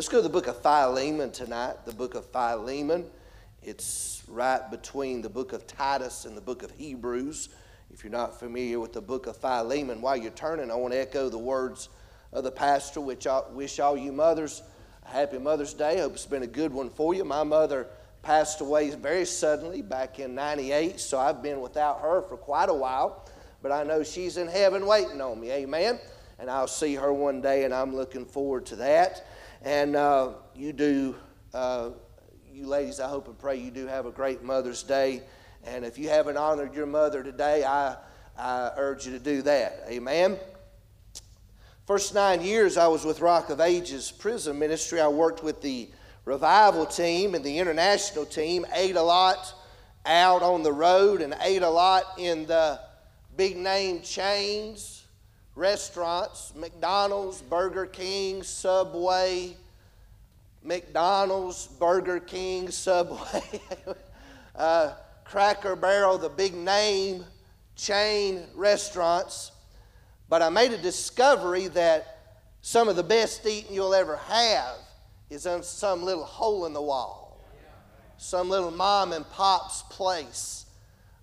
Let's go to the book of Philemon tonight, the book of Philemon. It's right between the book of Titus and the book of Hebrews. If you're not familiar with the book of Philemon, while you're turning, I want to echo the words of the pastor, which I wish all you mothers a happy Mother's Day. Hope it's been a good one for you. My mother passed away very suddenly back in 98, so I've been without her for quite a while. But I know she's in heaven waiting on me. Amen. And I'll see her one day, and I'm looking forward to that. And uh, you do, uh, you ladies, I hope and pray you do have a great Mother's Day. And if you haven't honored your mother today, I, I urge you to do that. Amen. First nine years I was with Rock of Ages prison ministry. I worked with the revival team and the international team, ate a lot out on the road and ate a lot in the big name chains restaurants McDonald's, Burger King, Subway, McDonald's, Burger King, Subway, uh, Cracker Barrel, the big name chain restaurants. But I made a discovery that some of the best eating you'll ever have is in some little hole in the wall, some little mom and pop's place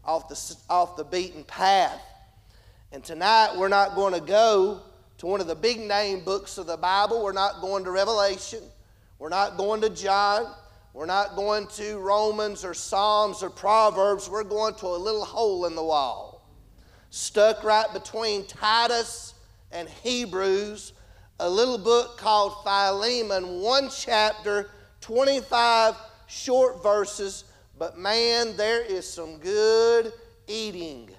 off the, off the beaten path. And tonight we're not going to go to one of the big name books of the Bible. We're not going to Revelation. We're not going to John. We're not going to Romans or Psalms or Proverbs. We're going to a little hole in the wall, stuck right between Titus and Hebrews, a little book called Philemon, one chapter, 25 short verses. But man, there is some good eating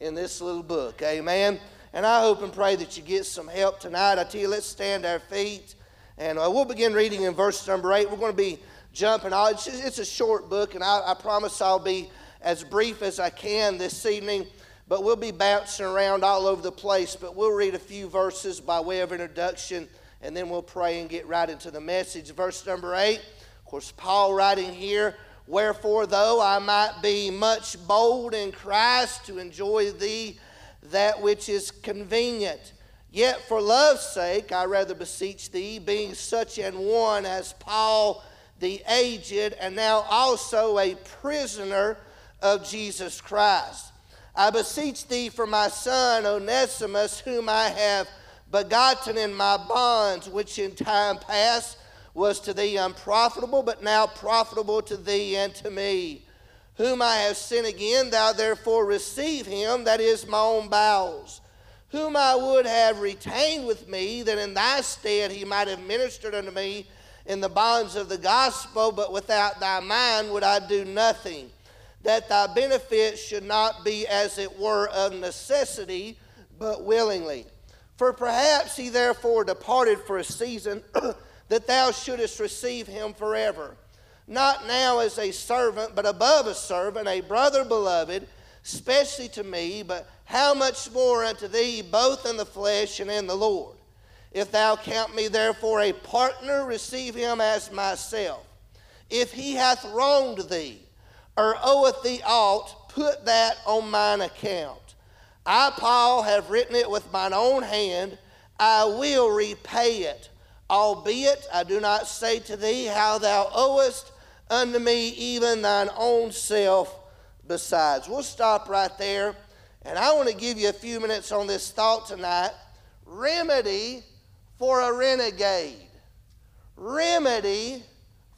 in this little book. Amen. And I hope and pray that you get some help tonight. I tell you, let's stand our feet. And uh, we'll begin reading in verse number eight. We're going to be jumping. It's, it's a short book, and I, I promise I'll be as brief as I can this evening. But we'll be bouncing around all over the place. But we'll read a few verses by way of introduction, and then we'll pray and get right into the message. Verse number eight. Of course, Paul writing here Wherefore, though I might be much bold in Christ to enjoy thee that which is convenient, yet for love's sake I rather beseech thee, being such an one as Paul the aged, and now also a prisoner of Jesus Christ. I beseech thee for my son Onesimus, whom I have begotten in my bonds, which in time past was to thee unprofitable, but now profitable to thee and to me. Whom I have sent again, thou therefore receive him, that is my own bowels. Whom I would have retained with me, that in thy stead he might have ministered unto me in the bonds of the gospel, but without thy mind would I do nothing. That thy benefit should not be as it were of necessity, but willingly. For perhaps he therefore departed for a season. that thou shouldest receive him forever. Not now as a servant, but above a servant, a brother beloved, especially to me, but how much more unto thee, both in the flesh and in the Lord. If thou count me therefore a partner, receive him as myself. If he hath wronged thee, or oweth thee aught, put that on mine account. I, Paul, have written it with mine own hand. I will repay it Albeit I do not say to thee how thou owest unto me even thine own self besides. We'll stop right there. And I want to give you a few minutes on this thought tonight. Remedy for a renegade. Remedy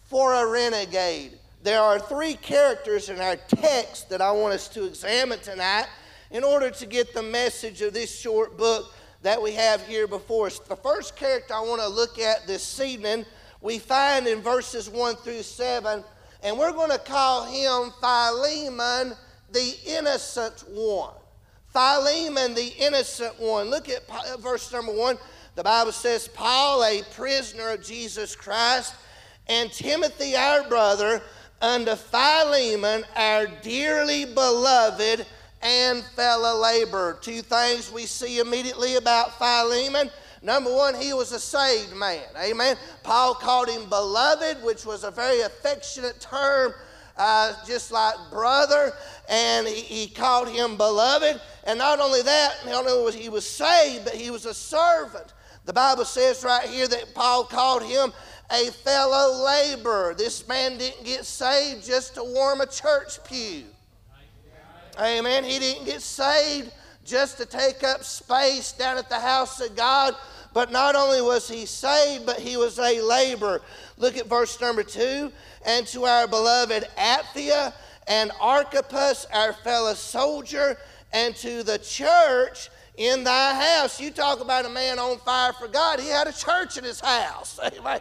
for a renegade. There are three characters in our text that I want us to examine tonight in order to get the message of this short book that we have here before us. The first character I want to look at this evening, we find in verses 1 through 7, and we're going to call him Philemon the innocent one. Philemon the innocent one. Look at uh, verse number 1. The Bible says, Paul, a prisoner of Jesus Christ, and Timothy, our brother, unto Philemon, our dearly beloved and fellow laborer. Two things we see immediately about Philemon. Number one, he was a saved man. Amen. Paul called him beloved, which was a very affectionate term, uh, just like brother. And he, he, called him beloved. And not only that, not only was he was saved, but he was a servant. The Bible says right here that Paul called him a fellow laborer. This man didn't get saved just to warm a church pew. Amen. He didn't get saved just to take up space down at the house of God. But not only was he saved, but he was a laborer. Look at verse number two. And to our beloved Apphia and Archippus, our fellow soldier, and to the church in thy house. You talk about a man on fire for God. He had a church in his house. Amen.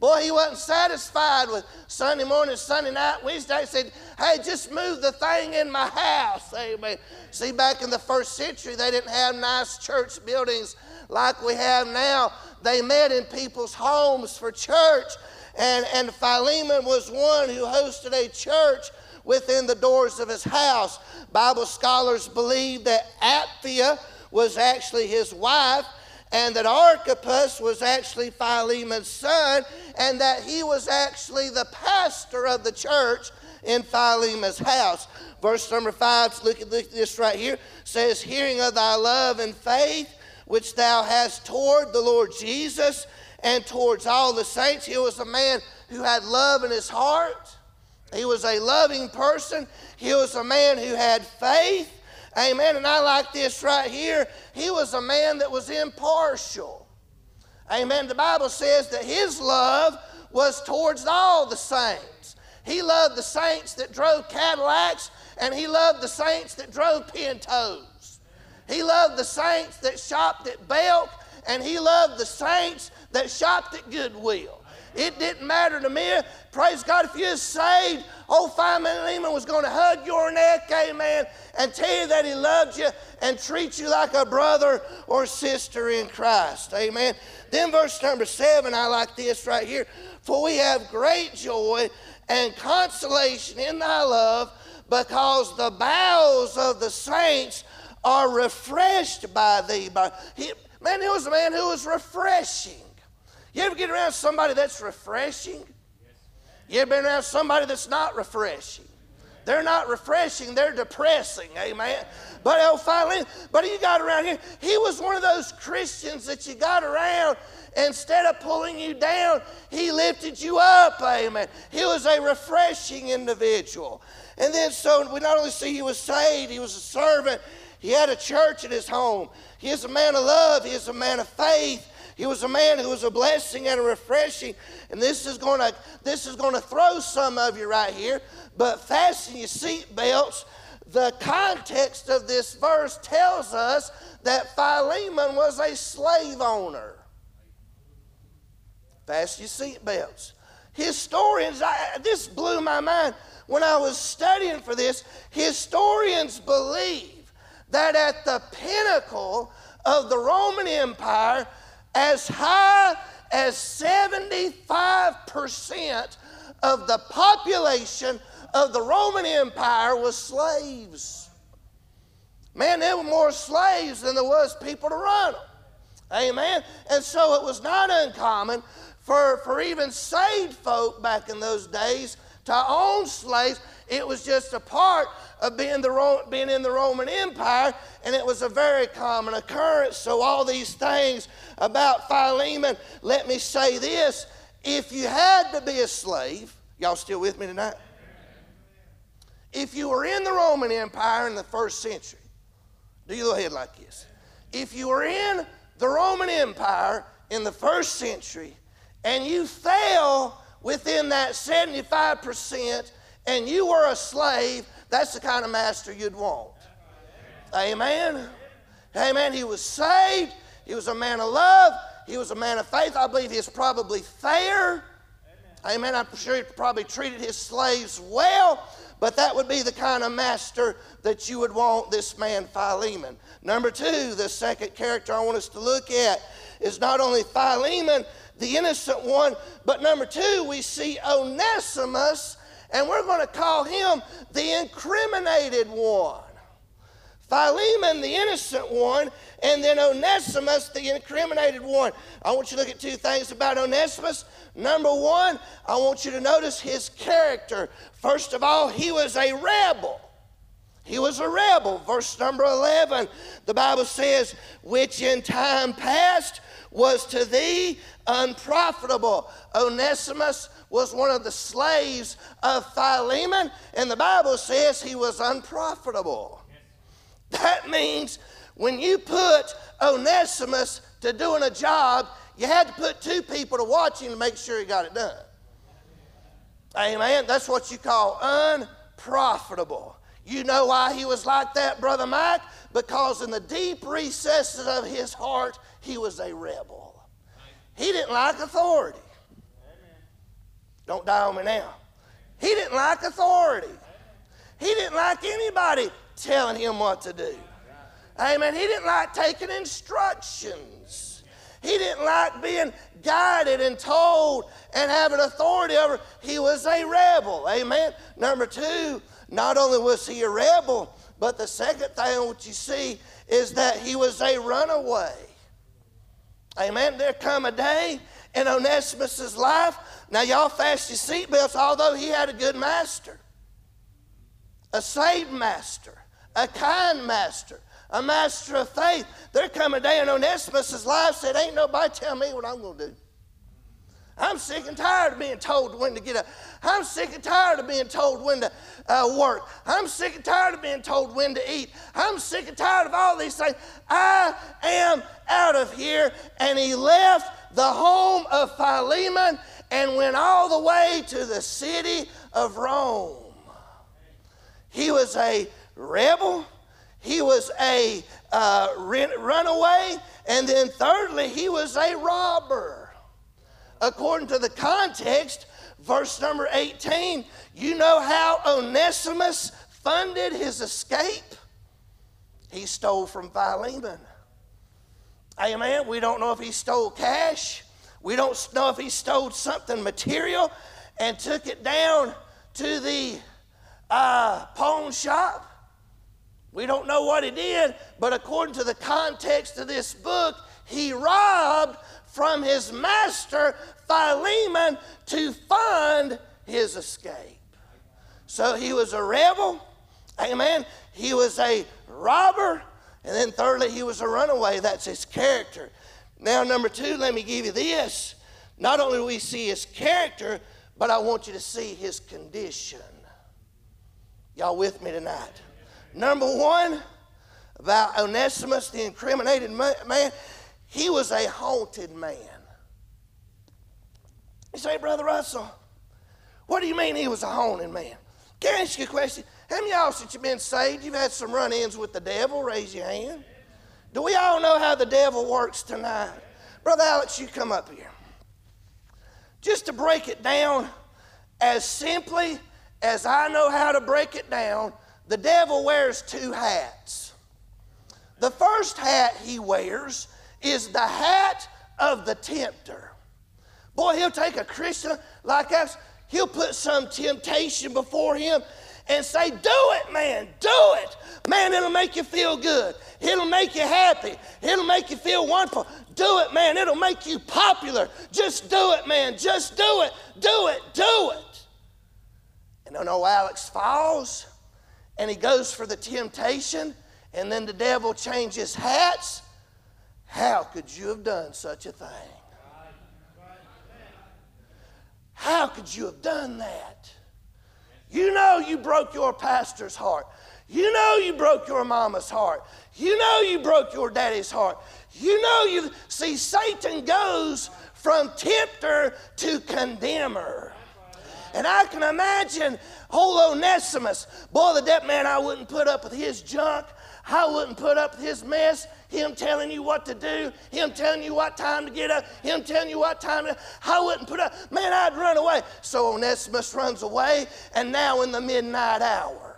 Boy, he wasn't satisfied with Sunday morning, Sunday night, Wednesday. He said, Hey, just move the thing in my house. Amen. See, back in the first century, they didn't have nice church buildings like we have now. They met in people's homes for church. And, and Philemon was one who hosted a church within the doors of his house. Bible scholars believe that Apphia was actually his wife and that Archippus was actually Philemon's son, and that he was actually the pastor of the church in Philemon's house. Verse number five, look at this right here, says, Hearing of thy love and faith, which thou hast toward the Lord Jesus and towards all the saints. He was a man who had love in his heart. He was a loving person. He was a man who had faith. Amen. And I like this right here. He was a man that was impartial. Amen. The Bible says that his love was towards all the saints. He loved the saints that drove Cadillacs, and he loved the saints that drove Pintos. He loved the saints that shopped at Belk, and he loved the saints that shopped at Goodwill. It didn't matter to me. Praise God, if you're saved, old Philemon was going to hug your neck, amen, and tell you that he loved you and treat you like a brother or sister in Christ, amen. Then verse number seven, I like this right here. For we have great joy and consolation in thy love because the bowels of the saints are refreshed by thee. Man, he was a man who was refreshing. You ever get around somebody that's refreshing? You ever been around somebody that's not refreshing? They're not refreshing, they're depressing, amen. But oh, finally, but you got around here, he was one of those Christians that you got around. Instead of pulling you down, he lifted you up, amen. He was a refreshing individual. And then, so we not only see he was saved, he was a servant, he had a church in his home. He is a man of love, he is a man of faith, he was a man who was a blessing and a refreshing. And this is going to this is going to throw some of you right here. But fasten your seat belts. The context of this verse tells us that Philemon was a slave owner. Fasten your seat belts. Historians, I, this blew my mind when I was studying for this. Historians believe that at the pinnacle of the Roman Empire, as high as 75% of the population of the Roman Empire was slaves. Man, there were more slaves than there was people to run them. Amen. And so it was not uncommon for, for even saved folk back in those days to own slaves. It was just a part of being, the, being in the Roman Empire, and it was a very common occurrence. So, all these things about Philemon, let me say this if you had to be a slave, y'all still with me tonight? If you were in the Roman Empire in the first century, do your little head like this. If you were in the Roman Empire in the first century and you fell within that 75% and you were a slave, that's the kind of master you'd want. Amen. Amen. He was saved. He was a man of love. He was a man of faith. I believe he's probably fair. Amen. I'm sure he probably treated his slaves well, but that would be the kind of master that you would want this man Philemon. Number two, the second character I want us to look at is not only Philemon, the innocent one, but number two, we see Onesimus and we're going to call him the incriminated one. Philemon, the innocent one, and then Onesimus, the incriminated one. I want you to look at two things about Onesimus. Number one, I want you to notice his character. First of all, he was a rebel. He was a rebel. Verse number 11, the Bible says, which in time past was to thee unprofitable. Onesimus was one of the slaves of Philemon, and the Bible says he was unprofitable. That means when you put Onesimus to doing a job, you had to put two people to watch him to make sure he got it done. Amen. That's what you call unprofitable. You know why he was like that, Brother Mike? Because in the deep recesses of his heart, he was a rebel. He didn't like authority. Don't die on me now. He didn't like authority. He didn't like anybody telling him what to do. Amen. He didn't like taking instructions. He didn't like being guided and told and having authority over. He was a rebel. Amen. Number two, not only was he a rebel, but the second thing what you see is that he was a runaway. Amen. There come a day in Onesimus's life. Now, y'all fast your seatbelts, although he had a good master, a saved master, a kind master, a master of faith. There come a day in Onesimus's life said, Ain't nobody tell me what I'm going to do. I'm sick and tired of being told when to get up. I'm sick and tired of being told when to uh, work. I'm sick and tired of being told when to eat. I'm sick and tired of all these things. I am out of here. And he left the home of Philemon and went all the way to the city of Rome. He was a rebel. He was a uh, runaway. And then, thirdly, he was a robber according to the context, verse number 18, you know how Onesimus funded his escape? He stole from Philemon. Amen. We don't know if he stole cash. We don't know if he stole something material and took it down to the uh, pawn shop. We don't know what he did, but according to the context of this book, he robbed from his master Philemon to fund his escape. So he was a rebel, amen. He was a robber, and then thirdly, he was a runaway. That's his character. Now, number two, let me give you this. Not only do we see his character, but I want you to see his condition. Y'all with me tonight? Number one, about Onesimus, the incriminated man, he was a haunted man. You say, Brother Russell, what do you mean he was a haunted man? Can I ask you a question? How many y'all, since you've been saved, you've had some run ins with the devil? Raise your hand. Do we all know how the devil works tonight? Brother Alex, you come up here. Just to break it down as simply as I know how to break it down, the devil wears two hats. The first hat he wears is the hat of the tempter. Boy, he'll take a Christian like us, he'll put some temptation before him and say, Do it, man, do it. Man, it'll make you feel good. It'll make you happy. It'll make you feel wonderful. Do it, man. It'll make you popular. Just do it, man. Just do it. Do it. Do it. And then old Alex falls and he goes for the temptation, and then the devil changes hats how could you have done such a thing? How could you have done that? You know you broke your pastor's heart. You know you broke your mama's heart. You know you broke your daddy's heart. You know you see Satan goes from tempter to condemner. And I can imagine old Onesimus, boy, the dead man, I wouldn't put up with his junk. I wouldn't put up with his mess. Him telling you what to do, him telling you what time to get up, him telling you what time to. I wouldn't put up. Man, I'd run away. So Onesimus runs away, and now in the midnight hour.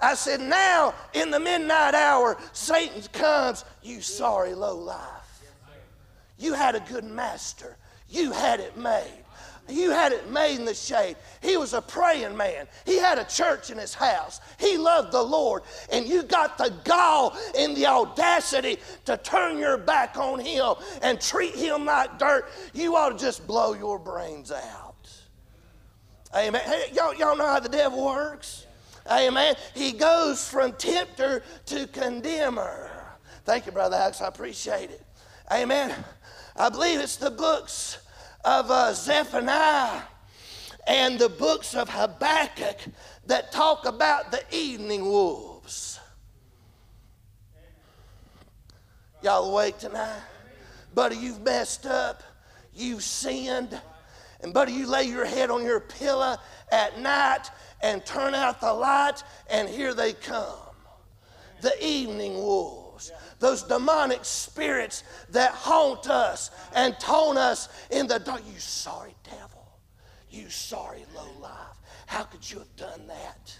I said, now in the midnight hour, Satan comes, you sorry low life. You had a good master. You had it made. You had it made in the shade. He was a praying man. He had a church in his house. He loved the Lord. And you got the gall and the audacity to turn your back on him and treat him like dirt. You ought to just blow your brains out. Amen. Hey, y'all, y'all know how the devil works? Amen. He goes from tempter to condemner. Thank you, Brother Alex. I appreciate it. Amen. I believe it's the books of uh, Zephaniah and the books of Habakkuk that talk about the evening wolves. Y'all awake tonight? Buddy, you've messed up. You've sinned. And, buddy, you lay your head on your pillow at night and turn out the light, and here they come the evening wolves. Those demonic spirits that haunt us and taunt us in the dark. You sorry devil. You sorry low life. How could you have done that?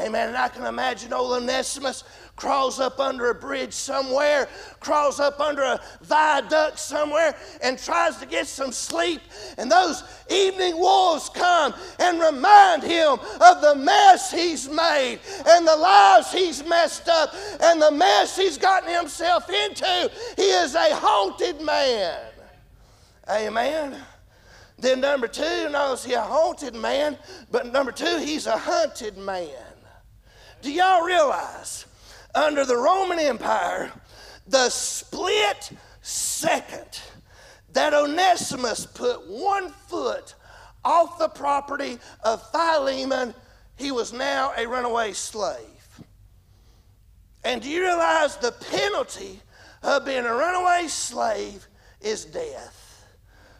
Amen. And I can imagine old Onesimus crawls up under a bridge somewhere, crawls up under a viaduct somewhere, and tries to get some sleep. And those evening wolves come and remind him of the mess he's made and the lives he's messed up and the mess he's gotten himself into. He is a haunted man. Amen. Then, number two, not only he a haunted man, but number two, he's a hunted man. Do y'all realize under the Roman Empire, the split second that Onesimus put one foot off the property of Philemon, he was now a runaway slave. And do you realize the penalty of being a runaway slave is death?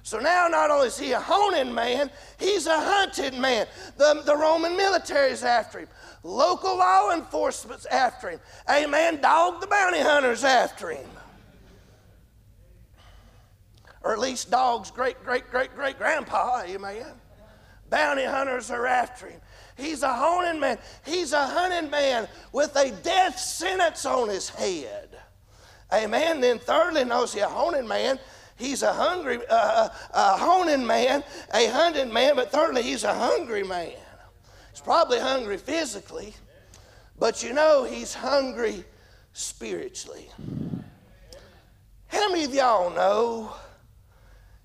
So now not only is he a honing man, he's a hunted man. The, the Roman military is after him. Local law enforcement's after him. Amen. Dog the bounty hunter's after him. Or at least dog's great, great, great, great grandpa. Amen. Bounty hunters are after him. He's a honing man. He's a hunting man with a death sentence on his head. Amen. Then thirdly, knows he a honing man. He's a hungry, uh, uh a honing man, a hunting man, but thirdly, he's a hungry man. He's probably hungry physically, but you know he's hungry spiritually. How many of y'all know,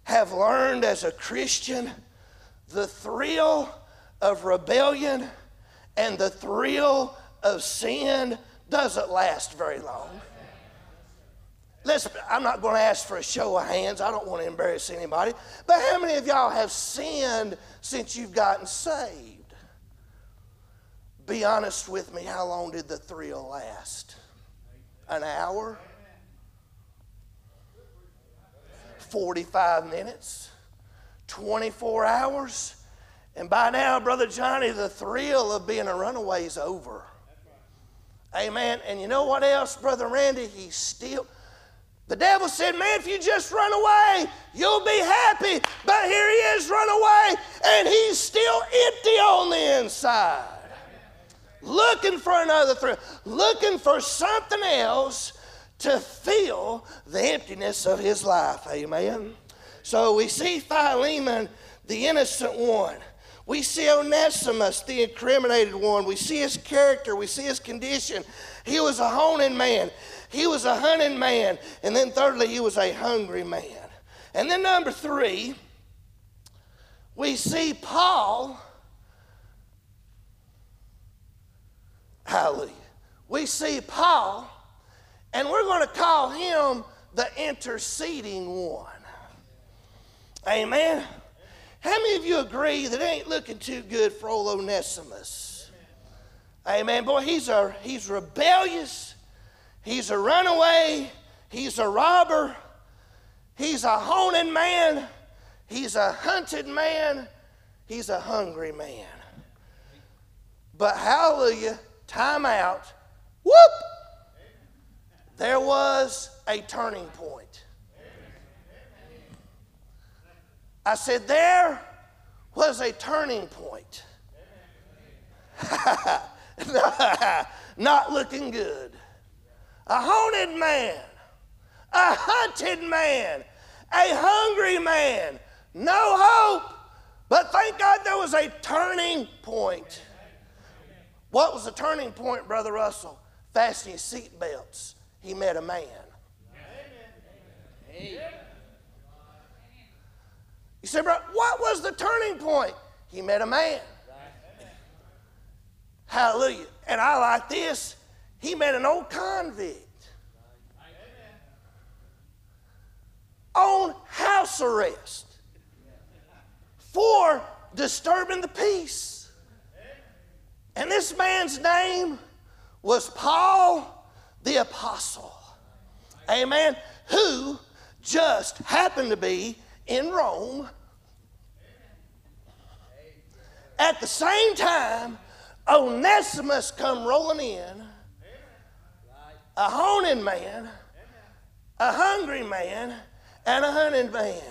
have learned as a Christian, the thrill of rebellion and the thrill of sin doesn't last very long? Listen, I'm not going to ask for a show of hands. I don't want to embarrass anybody. But how many of y'all have sinned since you've gotten saved? Be honest with me, how long did the thrill last? An hour? 45 minutes? 24 hours? And by now, Brother Johnny, the thrill of being a runaway is over. Amen. And you know what else, Brother Randy? He's still. The devil said, Man, if you just run away, you'll be happy. But here he is, run away, and he's still empty on the inside looking for another thrill, looking for something else to fill the emptiness of his life. Amen. So we see Philemon, the innocent one. We see Onesimus, the incriminated one. We see his character. We see his condition. He was a honing man. He was a hunting man. And then, thirdly, he was a hungry man. And then, number three, we see Paul Hallelujah. We see Paul, and we're going to call him the interceding one. Amen. How many of you agree that it ain't looking too good for old Onesimus? Amen. Boy, he's a he's rebellious, he's a runaway, he's a robber, he's a honing man, he's a hunted man, he's a hungry man. But hallelujah, time out, whoop, there was a turning point. I said, there was a turning point. Not looking good. A haunted man, a hunted man, a hungry man, no hope. But thank God there was a turning point. What was the turning point, Brother Russell? Fasten your seatbelts. He met a man. Amen. You say, bro, what was the turning point? He met a man. Hallelujah. And I like this. He met an old convict on house arrest for disturbing the peace. And this man's name was Paul the Apostle. Amen. Who just happened to be in Rome at the same time Onesimus come rolling in, a honing man, a hungry man, and a hunting man.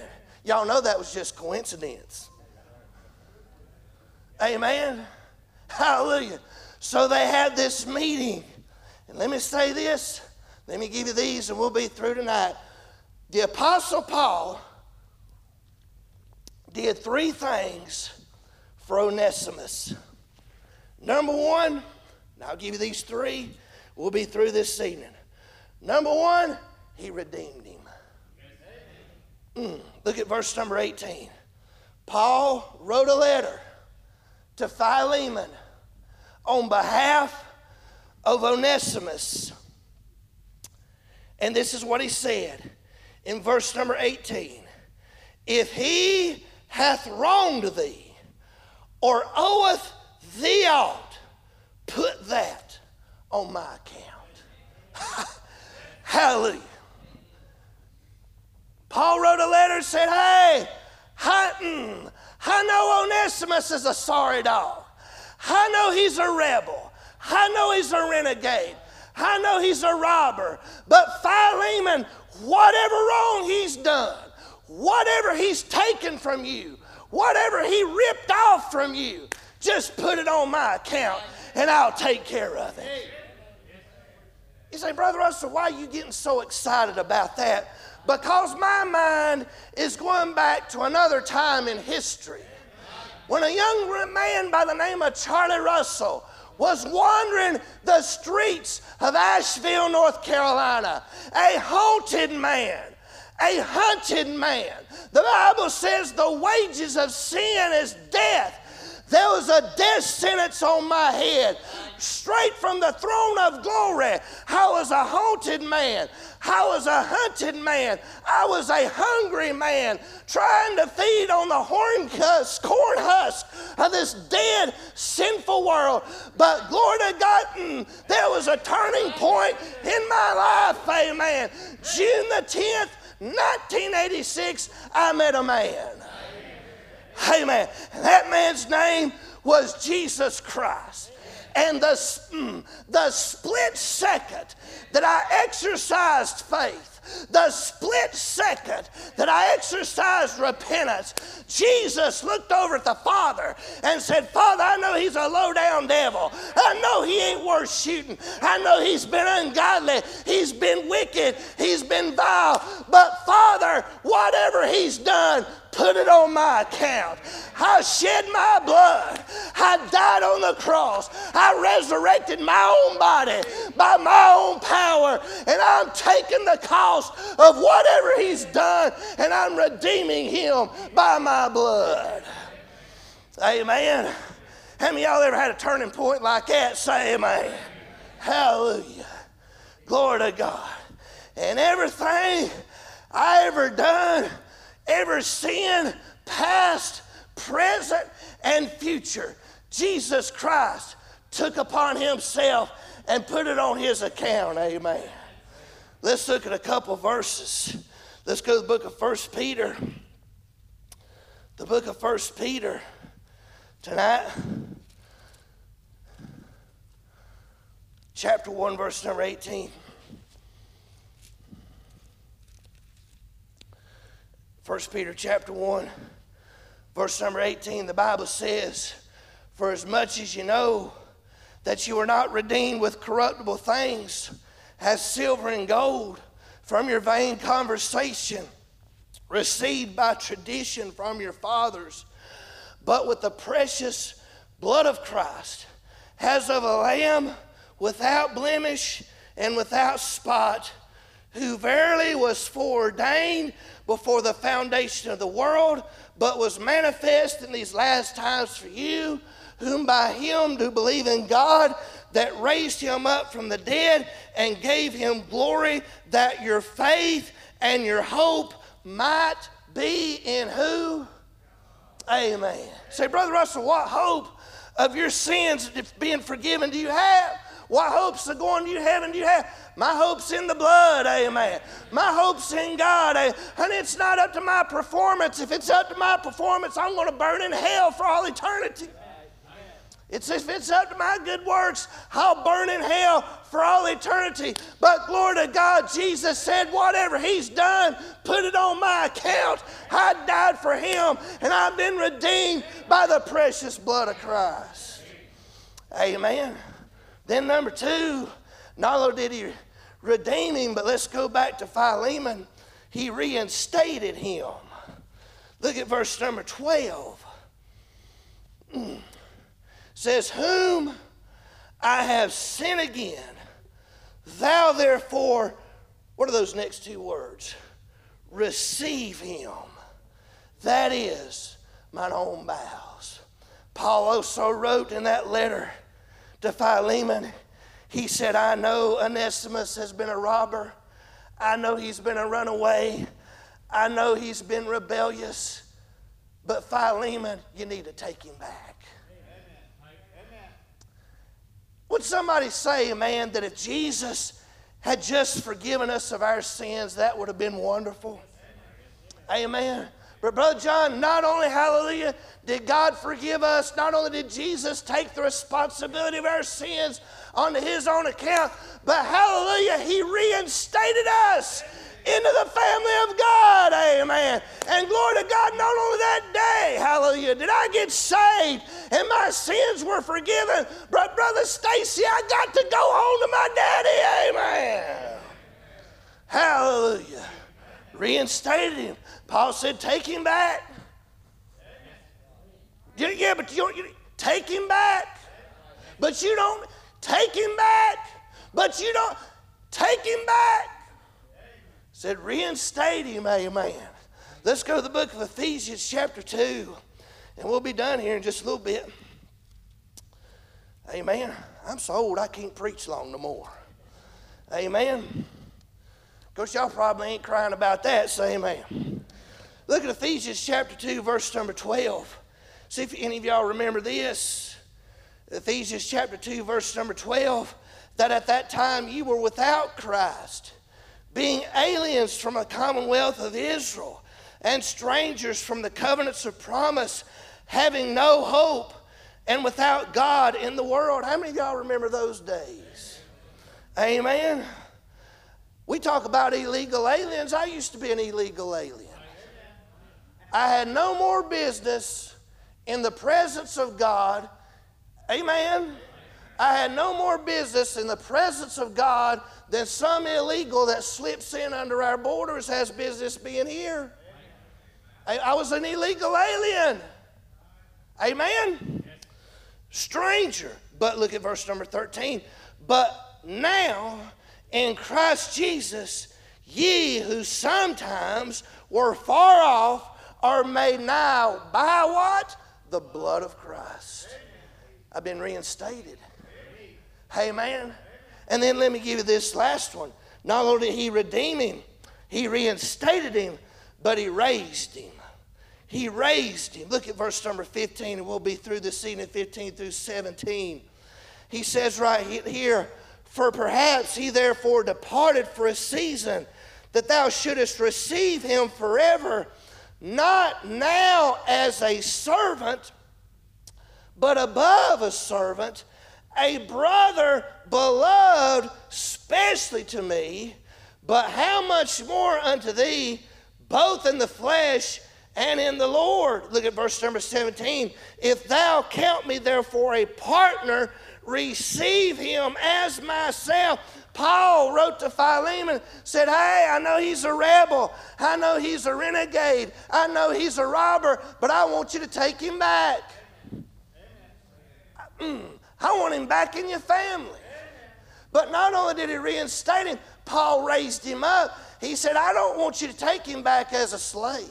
Y'all know that was just coincidence. Amen. Hallelujah. So they had this meeting. And let me say this. Let me give you these and we'll be through tonight. The Apostle Paul did three things for Onesimus. Number one, I'll give you these three. We'll be through this evening. Number one, he redeemed him. Mm, look at verse number 18. Paul wrote a letter to Philemon on behalf of Onesimus. And this is what he said in verse number 18 If he hath wronged thee, or oweth thee aught, put that on my account. Hallelujah. Paul wrote a letter and said, Hey, Hunting, I know Onesimus is a sorry dog. I know he's a rebel. I know he's a renegade. I know he's a robber. But Philemon, whatever wrong he's done, whatever he's taken from you, whatever he ripped off from you, just put it on my account and I'll take care of it. You say, Brother Russell, why are you getting so excited about that? Because my mind is going back to another time in history when a young man by the name of Charlie Russell was wandering the streets of Asheville, North Carolina, a haunted man, a hunted man. The Bible says the wages of sin is death. There was a death sentence on my head straight from the throne of glory. I was a haunted man. I was a hunted man. I was a hungry man trying to feed on the horn husk, corn husk of this dead, sinful world. But glory to God, mm, there was a turning point in my life, amen. June the 10th, 1986, I met a man. Amen. That man's name was Jesus Christ. And the, mm, the split second that I exercised faith, the split second that I exercised repentance, Jesus looked over at the Father and said, Father, I know he's a low down devil. I know he ain't worth shooting. I know he's been ungodly. He's been wicked. He's been vile. But Father, whatever he's done, put it on my account. I shed my blood. I died on the cross. I resurrected my own body by my own power. And I'm taking the cost of whatever he's done and I'm redeeming him by my blood. Amen. How many of y'all ever had a turning point like that? Say amen. Hallelujah. Glory to God. And everything I ever done ever sin, past, present, and future, Jesus Christ took upon himself and put it on his account. Amen. Let's look at a couple verses. Let's go to the book of First Peter. The book of First Peter tonight. Chapter 1, verse number 18. 1 Peter chapter 1, verse number 18, the Bible says, For as much as you know that you are not redeemed with corruptible things, as silver and gold, from your vain conversation, received by tradition from your fathers, but with the precious blood of Christ, as of a lamb without blemish and without spot, who verily was foreordained before the foundation of the world, but was manifest in these last times for you, whom by him do believe in God that raised him up from the dead and gave him glory, that your faith and your hope might be in who? Amen. Say, Brother Russell, what hope of your sins being forgiven do you have? What hopes of going to heaven do you have? My hope's in the blood, amen. My hope's in God. Eh? Amen. And it's not up to my performance. If it's up to my performance, I'm going to burn in hell for all eternity. It's if it's up to my good works, I'll burn in hell for all eternity. But glory to God, Jesus said, whatever He's done, put it on my account. I died for Him, and I've been redeemed by the precious blood of Christ. Amen. Then, number two, not only did He redeem him, but let's go back to Philemon. He reinstated him. Look at verse number 12 mm. says, Whom I have sinned again, thou therefore, what are those next two words? Receive him. That is mine own bowels. Paul also wrote in that letter to Philemon, he said, I know Onesimus has been a robber. I know he's been a runaway. I know he's been rebellious. But Philemon, you need to take him back. Amen. Would somebody say, man, that if Jesus had just forgiven us of our sins, that would have been wonderful? Amen. But, Brother John, not only, hallelujah, did God forgive us, not only did Jesus take the responsibility of our sins onto his own account, but, hallelujah, he reinstated us into the family of God. Amen. And glory to God, not only that day, hallelujah, did I get saved and my sins were forgiven, but Brother Stacy, I got to go home to my daddy. Amen. Hallelujah. Reinstated him. Paul said, take him back. Yeah, but you don't you, take him back. But you don't take him back. But you don't take him back said, reinstate him, amen. Let's go to the book of Ephesians, chapter 2, and we'll be done here in just a little bit. Amen. I'm so old I can't preach long no more. Amen. Of course, y'all probably ain't crying about that, so amen. Look at Ephesians chapter 2, verse number 12. See if any of y'all remember this. Ephesians chapter 2, verse number 12. That at that time you were without Christ being aliens from the commonwealth of Israel and strangers from the covenants of promise, having no hope and without God in the world. How many of y'all remember those days? Amen. We talk about illegal aliens. I used to be an illegal alien. I had no more business in the presence of God. Amen. I had no more business in the presence of God than some illegal that slips in under our borders has business being here. I, was an illegal alien. Amen? Stranger. But look at verse number 13. But now in Christ Jesus, ye who sometimes were far off are made now by what? The blood of Christ. I've been reinstated. Amen. And then let me give you this last one. Not only did he redeem him, he reinstated him, but he raised him. He raised him. Look at verse number 15, and we'll be through this evening, 15 through 17. He says right here, For perhaps he therefore departed for a season, that thou shouldest receive him forever, not now as a servant, but above a servant a brother beloved specially to me, but how much more unto thee, both in the flesh and in the Lord. Look at verse number 17. If thou count me therefore a partner, receive him as myself. Paul wrote to Philemon, said, Hey, I know he's a rebel. I know he's a renegade. I know he's a robber, but I want you to take him back. Mm. I want him back in your family. But not only did he reinstate him, Paul raised him up. He said, I don't want you to take him back as a slave.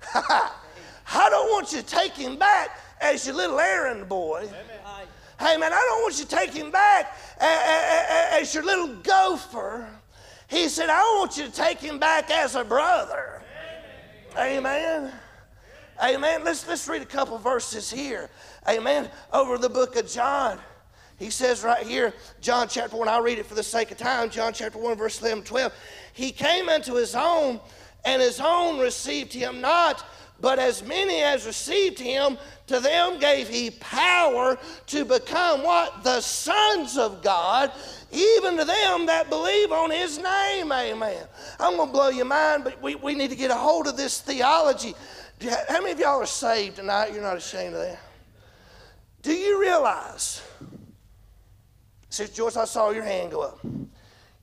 I don't want you to take him back as your little errand boy. Hey, man, I don't want you to take him back as your little gopher. He said, I want you to take him back as a brother. Amen. Amen. Let's, let's read a couple verses here. Amen. Over the book of John. He says right here, John chapter 1, I'll read it for the sake of time. John chapter 1, verse 11, 12. He came unto his own, and his own received him not. But as many as received him, to them gave he power to become what? The sons of God, even to them that believe on his name. Amen. I'm going to blow your mind, but we, we need to get a hold of this theology. How many of y'all are saved tonight? You're not ashamed of that. Do you realize? Sister Joyce, I saw your hand go up.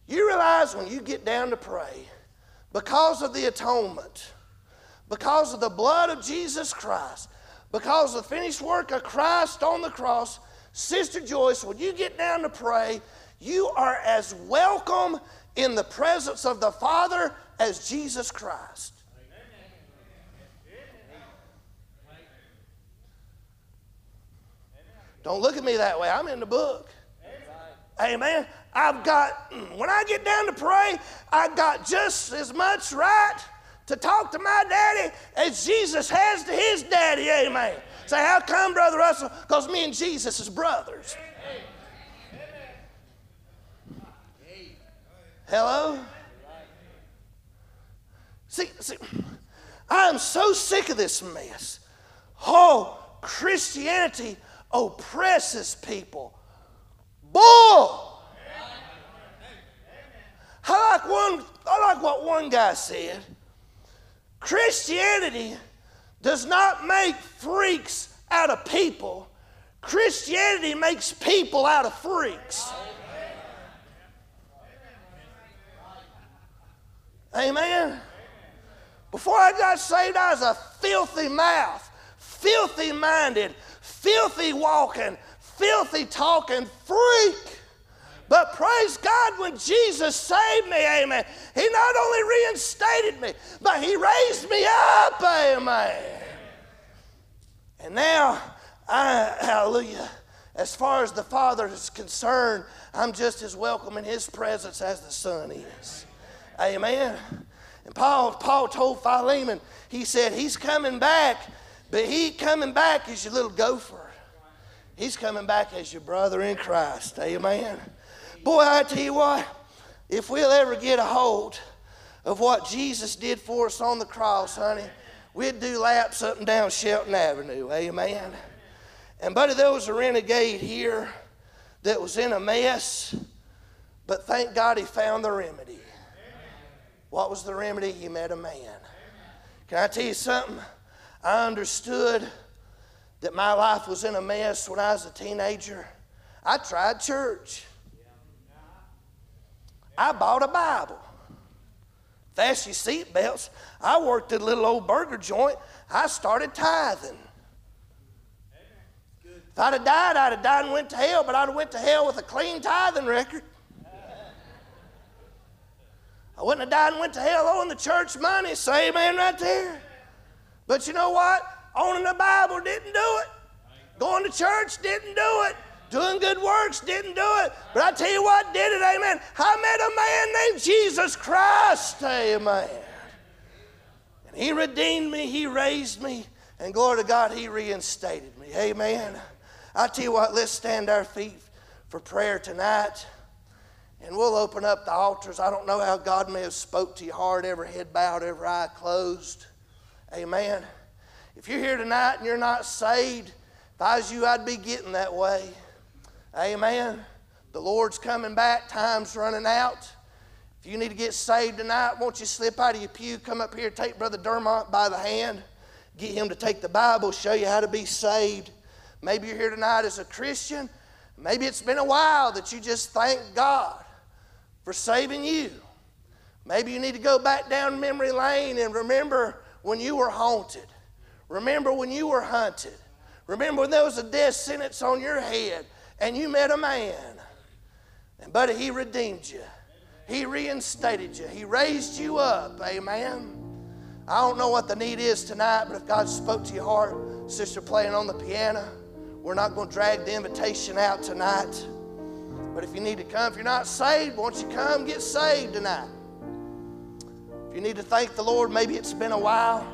You realize when you get down to pray, because of the atonement, because of the blood of Jesus Christ, because of the finished work of Christ on the cross, Sister Joyce, when you get down to pray, you are as welcome in the presence of the Father as Jesus Christ. Don't look at me that way. I'm in the book. Amen. I've got, mm, when I get down to pray, I got just as much right to talk to my daddy as Jesus has to his daddy. Amen. Say, how come, Brother Russell? Because me and Jesus is brothers. Hello? See, see, I'm so sick of this mess. Oh, Christianity oppresses people. Bull! I like one, I like what one guy said. Christianity does not make freaks out of people. Christianity makes people out of freaks. Amen. Before I got saved, I was a filthy mouth, filthy minded, filthy walking, filthy talking freak. But praise God, when Jesus saved me, amen, He not only reinstated me, but He raised me up, amen. And now, I, hallelujah, as far as the Father is concerned, I'm just as welcome in His presence as the Son is. Amen. And Paul, Paul told Philemon, he said, He's coming back, but He coming back as your little gopher. He's coming back as your brother in Christ. Amen. Boy, I tell you what, if we'll ever get a hold of what Jesus did for us on the cross, honey, we'd do laps up and down Shelton Avenue. Amen. And buddy, there was a renegade here that was in a mess, but thank God he found the remedy. What was the remedy? He met a man. Can I tell you something? I understood that my life was in a mess when I was a teenager. I tried church. I bought a Bible. Fast your seatbelts. I worked at a little old burger joint. I started tithing. If I'd have died, I'd have died and went to hell, but I'd have went to hell with a clean tithing record. I wouldn't have died and went to hell owing the church money. Say amen right there. But you know what? Owning the Bible didn't do it. Going to church didn't do it. Doing good works didn't do it. But I tell you what did it, amen. I met a man named Jesus Christ, amen. And he redeemed me, he raised me, and glory to God, he reinstated me, amen. I tell you what, let's stand our feet for prayer tonight. And we'll open up the altars. I don't know how God may have spoke to your heart, every head bowed, every eye closed. Amen. If you're here tonight and you're not saved, if I was you, I'd be getting that way. Amen. The Lord's coming back. Time's running out. If you need to get saved tonight, won't you slip out of your pew, come up here, take Brother Dermont by the hand, get him to take the Bible, show you how to be saved. Maybe you're here tonight as a Christian. Maybe it's been a while that you just thank God for saving you. Maybe you need to go back down memory lane and remember when you were haunted. Remember when you were hunted. Remember when there was a death sentence on your head and you met a man. And buddy, he redeemed you. He reinstated you. He raised you up. Amen. I don't know what the need is tonight, but if God spoke to your heart, sister playing on the piano, we're not going to drag the invitation out tonight. But if you need to come, if you're not saved, won't you come get saved tonight? If you need to thank the Lord, maybe it's been a while.